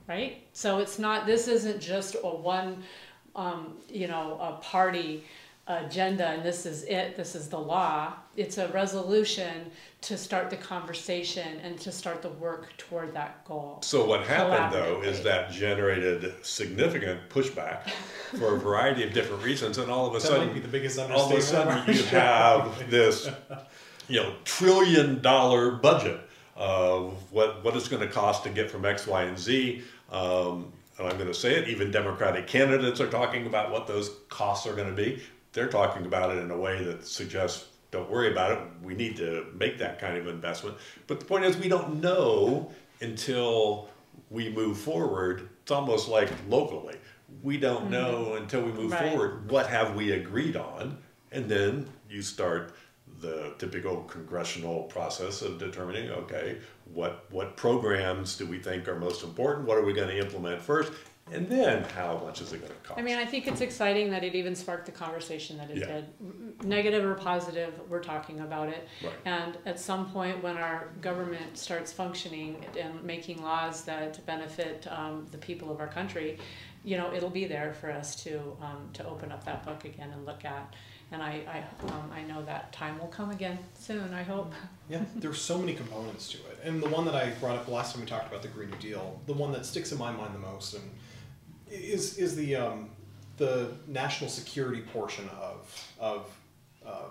right? So it's not. This isn't just a one, um, you know, a party agenda and this is it, this is the law. It's a resolution to start the conversation and to start the work toward that goal. So what happened though is that generated significant pushback for a variety of different reasons, and all of a That might be sudden, the biggest all of a sudden you have this, *laughs* you know, trillion dollar budget of what what it's going to cost to get from X, Y, and Z. Um, and I'm going to say it. Even Democratic candidates are talking about what those costs are going to be. They're talking about it in a way that suggests. Don't worry about it. We need to make that kind of investment. But the point is, we don't know until we move forward. It's almost like locally. We don't know until we move Right. forward what have we agreed on, and then you start the typical congressional process of determining okay what what programs do we think are most important what are we going to implement first and then how much is it going to cost I mean, I think it's exciting that it even sparked the conversation that it Yeah. did. Negative or positive, we're talking about it. Right. And at some point, when our government starts functioning and making laws that benefit um, the people of our country, you know, it'll be there for us to um, to open up that book again and look at. And I I, um, I know that time will come again soon. I hope. Yeah, there's so many components to it. And the one that I brought up the last time we talked about the Green New Deal, the one that sticks in my mind the most and is is the um, the national security portion of of uh,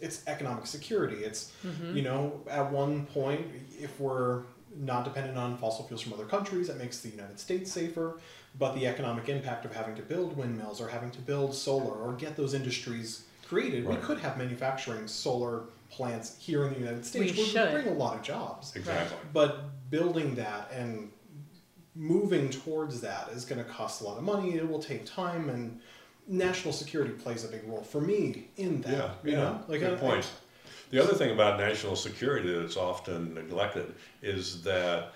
it's economic security. It's you know at one point if we're not dependent on fossil fuels from other countries, that makes the United States safer. But the economic impact of having to build windmills or having to build solar or get those industries created, we could have manufacturing solar plants here in the United States, We which should. would bring a lot of jobs. exactly But building that and moving towards that is going to cost a lot of money. It will take time, and national security plays a big role for me in that. yeah you yeah know, like good I- point the other thing about national security that's often neglected is that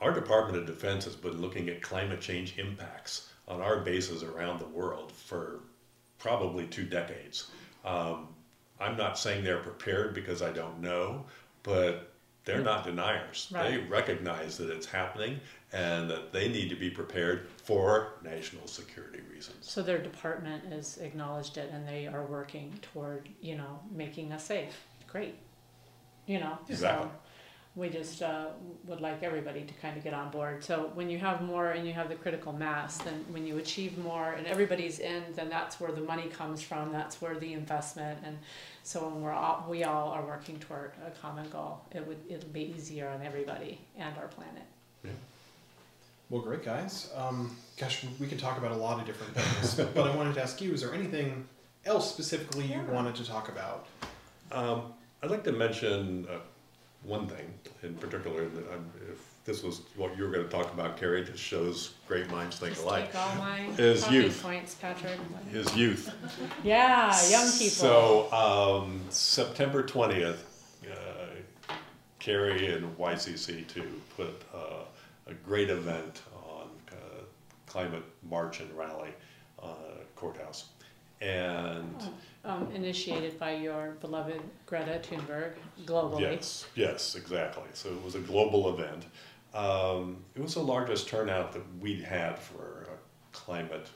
our Department of Defense has been looking at climate change impacts on our bases around the world for probably two decades. Um, I'm not saying they're prepared because I don't know, but they're not deniers. They recognize that it's happening and that they need to be prepared for national security reasons. So their department has acknowledged it and they are working toward, you know, making us safe. Great. You know, Exactly. so we just uh, would like everybody to kind of get on board. So when you have more and you have the critical mass, then when you achieve more and everybody's in, then that's where the money comes from. That's where the investment and so when we're all, we all are working toward a common goal, it would it'll be easier on everybody and our planet. Yeah. Well, great guys. Um, gosh, we could talk about a lot of different things, *laughs* but I wanted to ask you: Is there anything else specifically you wanted to talk about? Um, I'd like to mention uh, one thing in particular. If this was what you were going to talk about, Carrie, it just shows great minds think Just alike. take all my Is youth. points, Patrick. His youth. Yeah, young people. So um, September twentieth, uh, Carrie and YCC two put uh, a great event on uh, climate march and rally uh, courthouse, and. um, initiated by your beloved Greta Thunberg globally. Yes, yes, exactly. So it was a global event. Um, it was the largest turnout that we'd had for a climate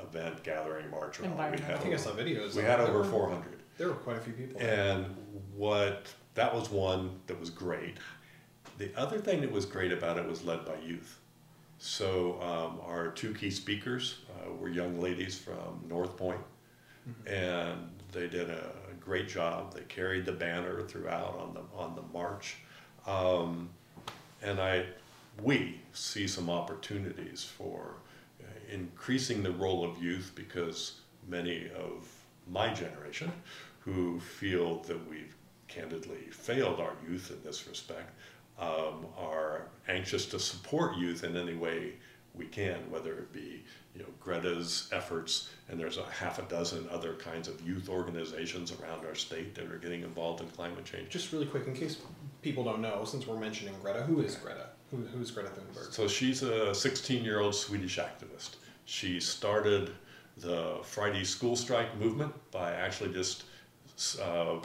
event, gathering, march, and all. We Environment. had I think I over, saw videos. we had over were- 400. There were quite a few people. And what that was one that was great. The other thing that was great about it was led by youth. So um, our two key speakers uh, were young ladies from North Point, and they did a great job. They carried the banner throughout on the on the march, um, and I we see some opportunities for uh, increasing the role of youth because many of my generation who feel that we've candidly failed our youth in this respect um, are anxious to support youth in any way we can, whether it be you know Greta's efforts, and there's a half a dozen other kinds of youth organizations around our state that are getting involved in climate change. Just really quick, in case people don't know, since we're mentioning Greta, who is Greta? Who, who's Greta Thunberg? So she's a 16-year-old Swedish activist. She started the Friday school strike movement by actually just uh,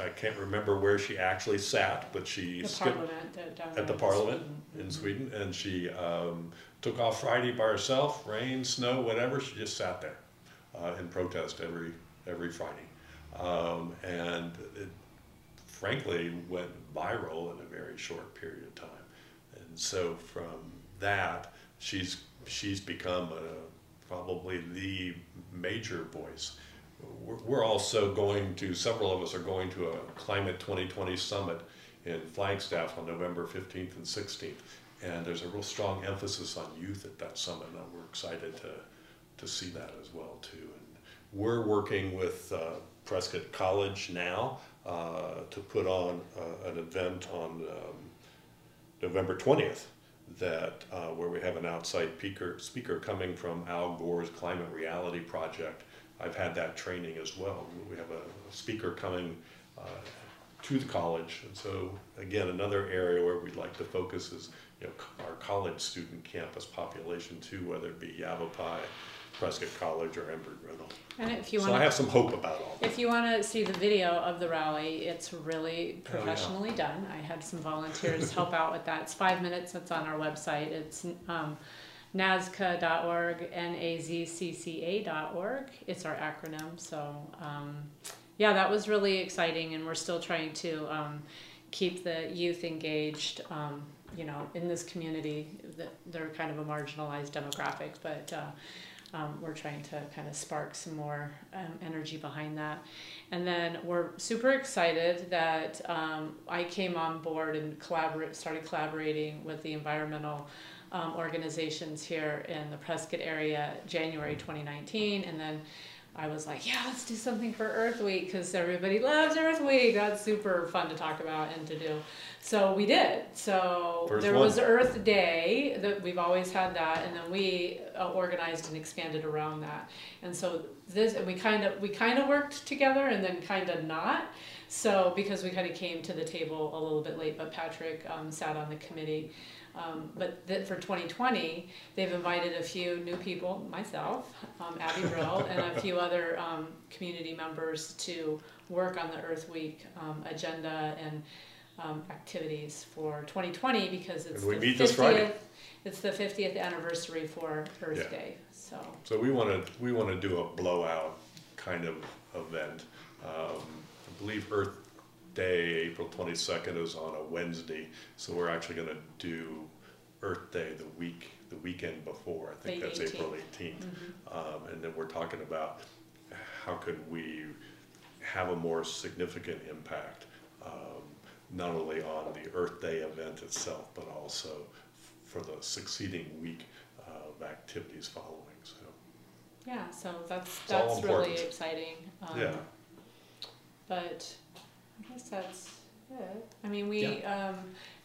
I can't remember where she actually sat, but she The skipped parliament uh, down at the in parliament Sweden. in Sweden, and she um, took off Friday by herself, rain, snow, whatever. She just sat there uh, in protest every every Friday, um, and it frankly went viral in a very short period of time. And so from that, she's she's become a, probably the major voice. We're, we're also going to several of us are going to a climate 2020 summit in Flagstaff on November 15th and 16th. And there's a real strong emphasis on youth at that summit, and we're excited to, to see that as well too. And we're working with uh, Prescott College now uh, to put on uh, an event on um, November 20th that uh, where we have an outside speaker, speaker coming from Al Gore's Climate Reality Project. I've had that training as well. We have a speaker coming uh, to the college, and so again, another area where we'd like to focus is you know our college student campus population too, whether it be Yavapai, Prescott College, or Embry Riddle. And if you So I have some hope about all that. if you want to see the video of the rally, it's really Oh, yeah. professionally done. I had some volunteers help out with that. It's five minutes. It's on our website. It's um, nazcca.org, n-a-z-c-c-a.org. It's our acronym. So um, yeah, that was really exciting, and we're still trying to um, keep the youth engaged. Um, you know, in this community, they're kind of a marginalized demographic, but uh, um, we're trying to kind of spark some more um, energy behind that. And then we're super excited that um, I came on board and collaborate, started collaborating with the environmental um, organizations here in the Prescott area January 2019, and then I was like, yeah, let's do something for Earth Week because everybody loves Earth Week. That's super fun to talk about and to do. So we did. So First there one. was Earth Day that we've always had that, and then we uh, organized and expanded around that. And so this, and we kind of we kind of worked together, and then kind of not. So because we kind of came to the table a little bit late, but Patrick um, sat on the committee. Um, but th- for 2020, they've invited a few new people, myself, um, Abby Brill, and a few other um, community members to work on the Earth Week um, agenda and um, activities for 2020 because it's And we the meet 50th. this Friday. It's the 50th anniversary for Earth Yeah. Day. So So we want to we want to do a blowout kind of event. Um, I believe Earth Day, April twenty second, is on a Wednesday, so we're actually going to do Earth Day the week the weekend before. I think The that's April 18th, mhm. um, and then we're talking about how could we have a more significant impact, um, not only on the Earth Day event itself, but also for the succeeding week of activities following. So. yeah, so that's It's that's really exciting. Um, Yeah. But I guess that's it. I mean, we, um,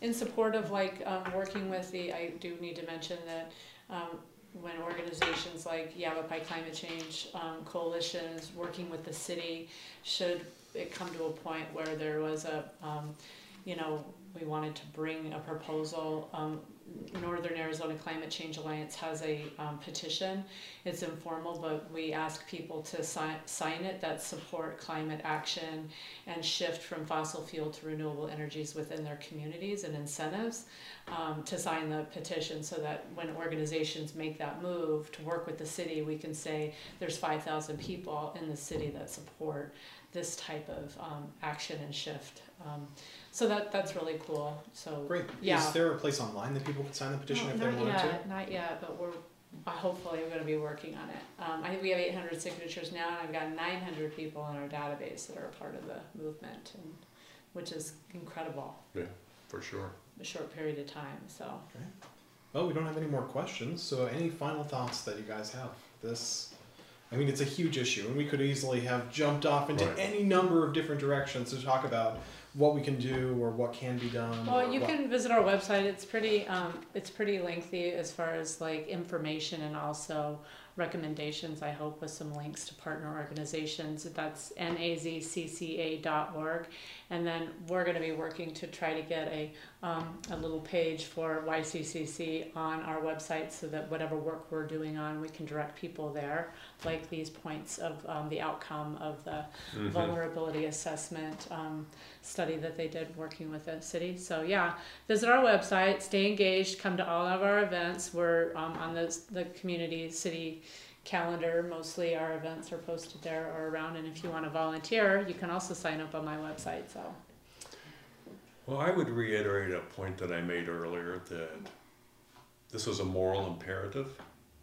in support of like, um, working with the, I do need to mention that, um, when organizations like Yavapai Climate Change, um, Coalition working with the city, should it come to a point where there was a, um, you know, we wanted to bring a proposal, um, Northern Arizona Climate Change Alliance has a um, petition. It's informal, but we ask people to sign, sign it that support climate action and shift from fossil fuel to renewable energies within their communities and incentives um, to sign the petition so that when organizations make that move to work with the city, we can say there's 5,000 people in the city that support this type of um, action and shift. So that that's really cool. So Great. Yeah. Is there a place online that people can sign the petition no, if they not wanted yet, not yet, but we're uh, hopefully we're going to be working on it. Um, I think we have 800 signatures now, and I've got 900 people in our database that are a part of the movement, and which is incredible. Yeah, for sure. A short period of time. So to? Well, we don't have any more questions. So, any final thoughts that you guys have? This, I mean, it's a huge issue, and we could easily have jumped off into Right. any number of different directions to talk about what we can do or what can be done. Well, you what- can visit our website. It's pretty, um, it's pretty lengthy as far as like information and also recommendations. I hope with some links to partner organizations. That's nazcca.org, and then we're going to be working to try to get a um, a little page for YCCC on our website so that whatever work we're doing on, we can direct people there, like these points of um, the outcome of the Mhm. vulnerability assessment um, study that they did working with the city. So yeah, visit our website, stay engaged, come to all of our events. We're um, on the the community city calendar. Mostly our events are posted there or around, and if you want to volunteer, you can also sign up on my website. So Well, I would reiterate a point that I made earlier that this is a moral imperative.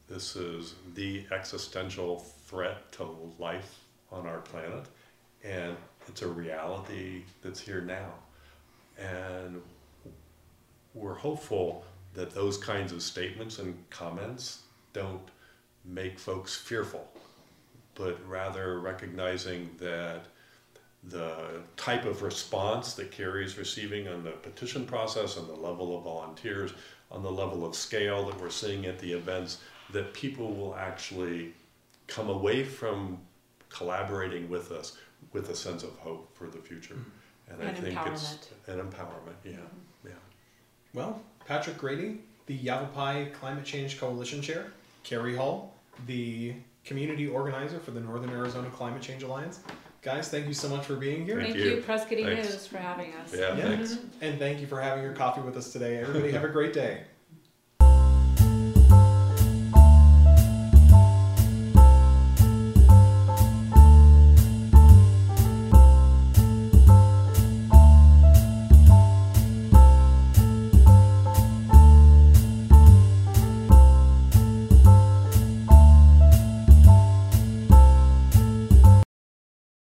This is the existential threat to life on our planet, and it's a reality that's here now. And we're hopeful that those kinds of statements and comments don't make folks fearful, but rather recognizing that the type of response that Carrie is receiving on the petition process on the level of volunteers, on the level of scale that we're seeing at the events, that people will actually come away from collaborating with us with a sense of hope for the future. Mm-hmm. And, I think it's an empowerment, yeah, mm-hmm. yeah. Well, Patrick Grady, the Yavapai Climate Change Coalition Chair, Carrie Hall, the community organizer for the Northern Arizona Climate Change Alliance. Guys, thank you so much for being here. Thank thank you. you, Prescott News, for having us. Yeah, Yeah. thanks. And thank you for having your coffee with us today. Everybody have a great day.